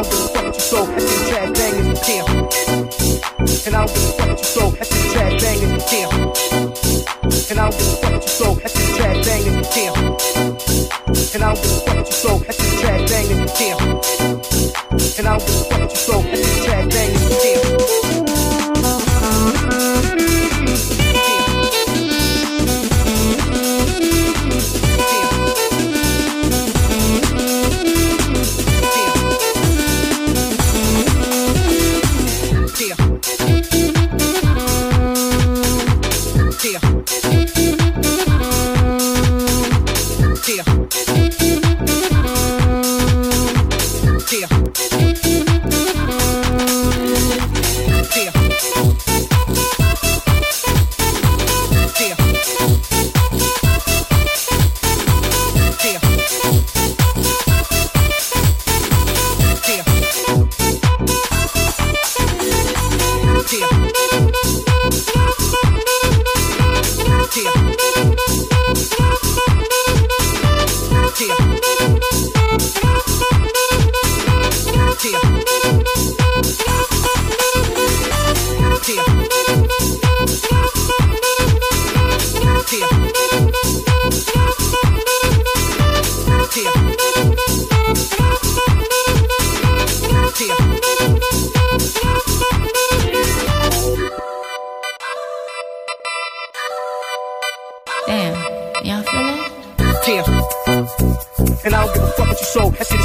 I don't give a fuck what you sold. I see Chad banging the deal. And I don't give a fuck what you sold. I see Chad banging the deal. And I don't give a fuck what you sold. I see Chad banging the deal. And I don't give a fuck what you sold. I see Chad banging the deal. And I don't give a fuck what you sold.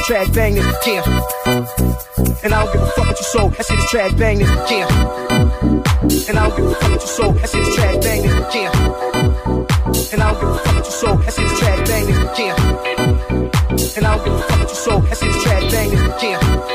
trash bang yeah. And I don't give a fuck what you sold, that shit is trash bang yeah. And I don't give a fuck what you sold, that shit is trash bang yeah. And I don't give a fuck what you sold, that shit is trash bang yeah. And I don't give a fuck what you sold, that shit is trash bang yeah.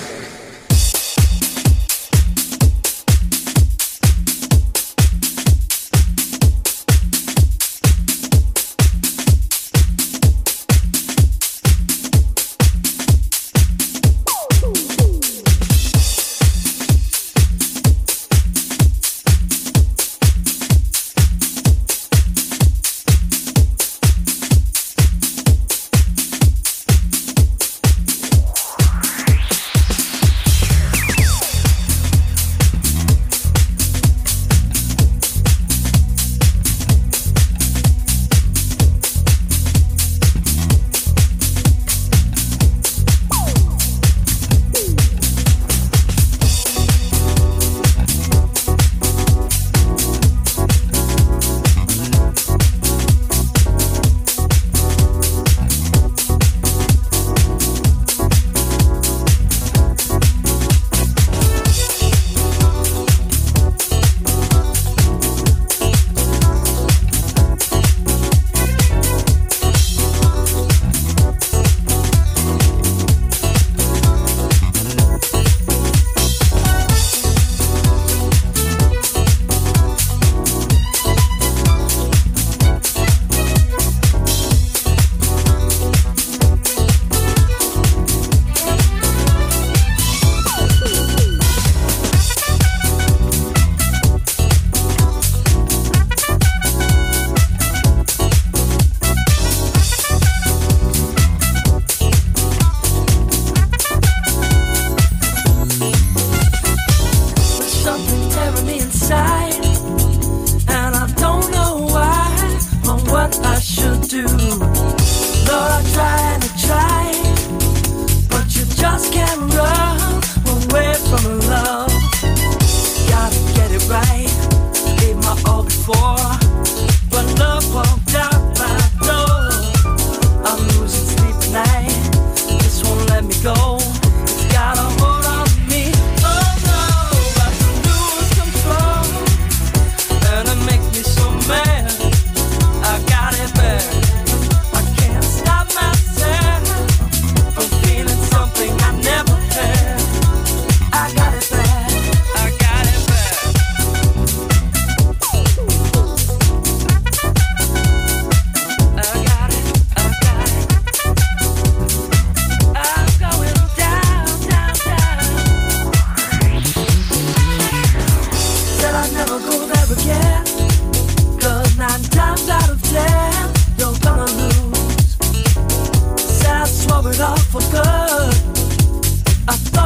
all for good. I thought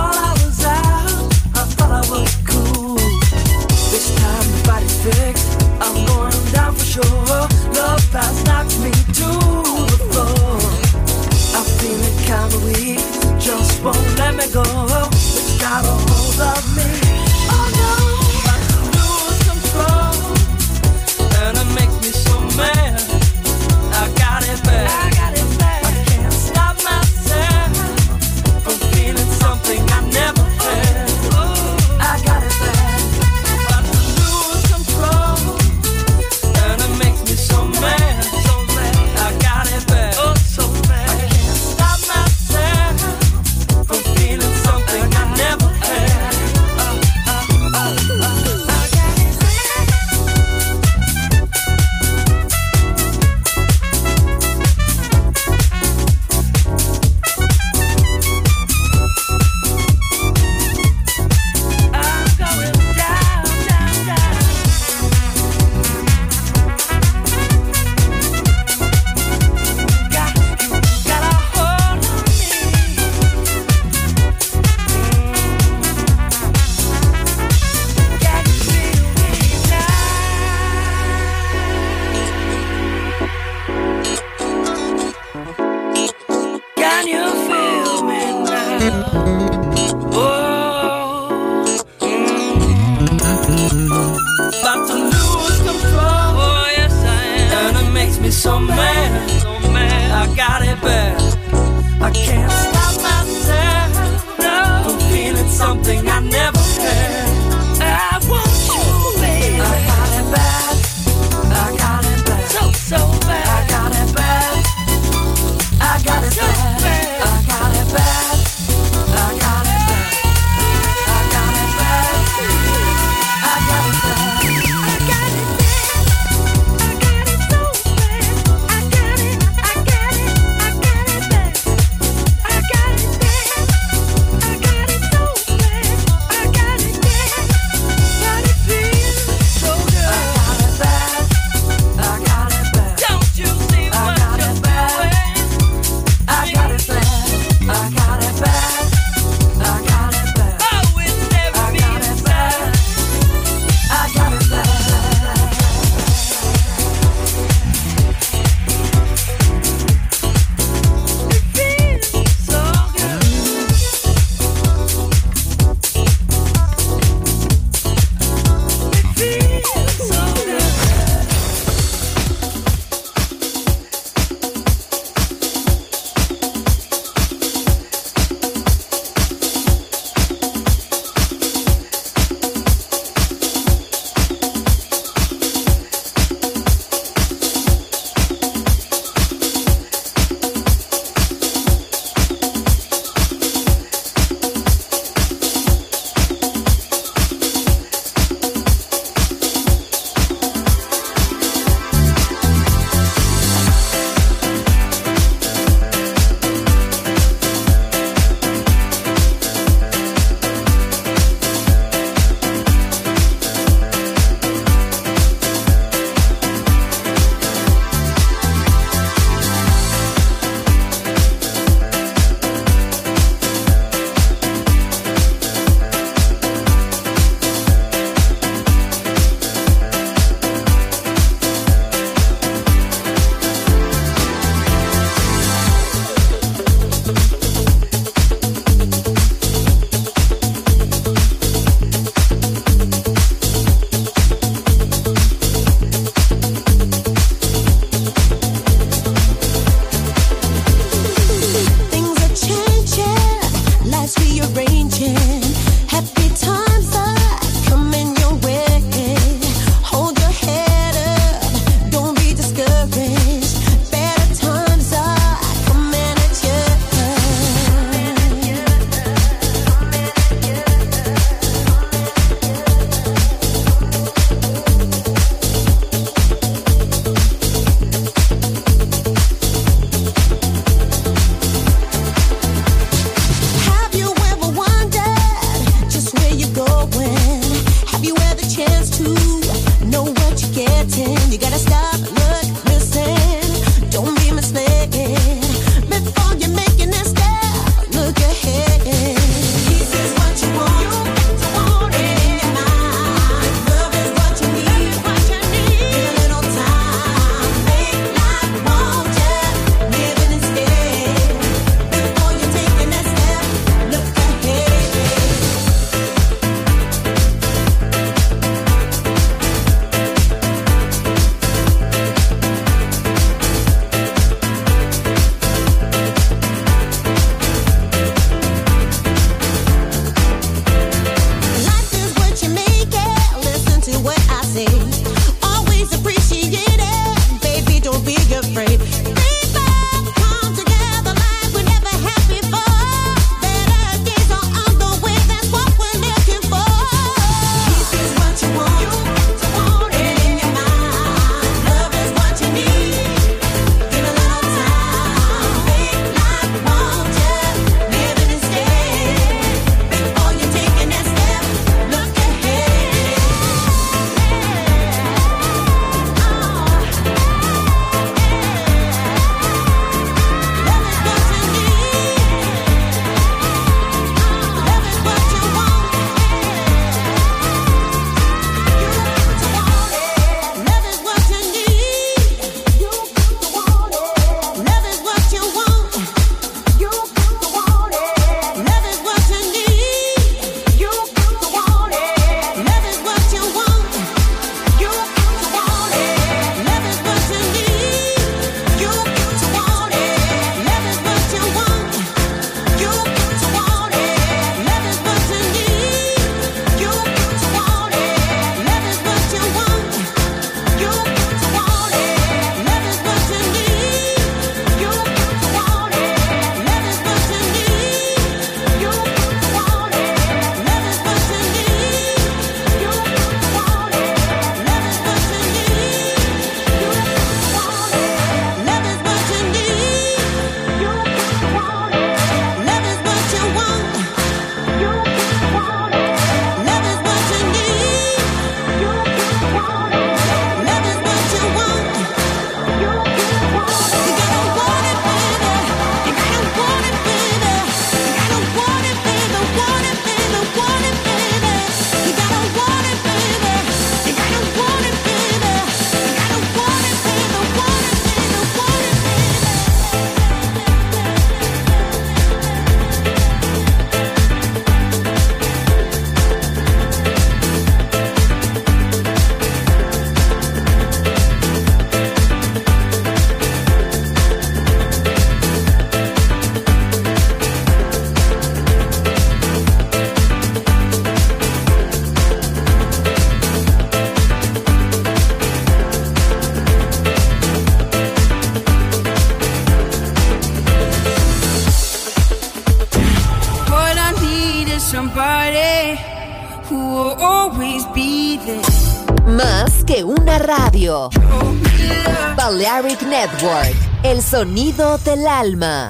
Network, el sonido del alma.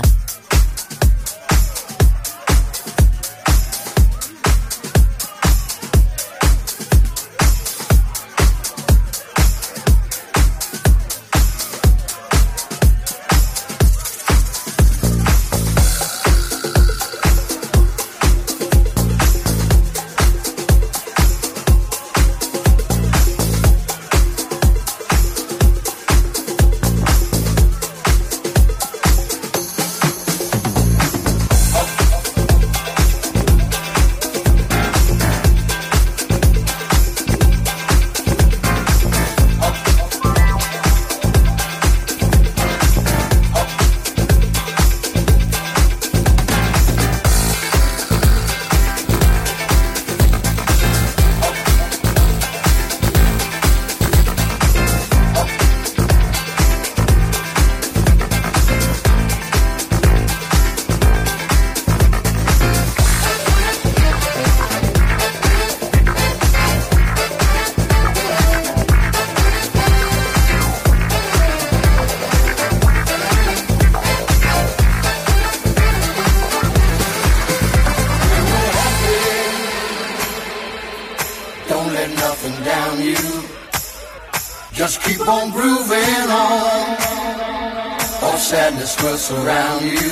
Surround you.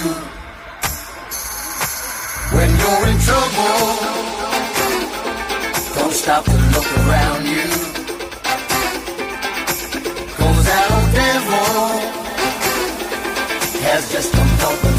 When you're in trouble, don't stop to look around you. Cause that old devil has just come talking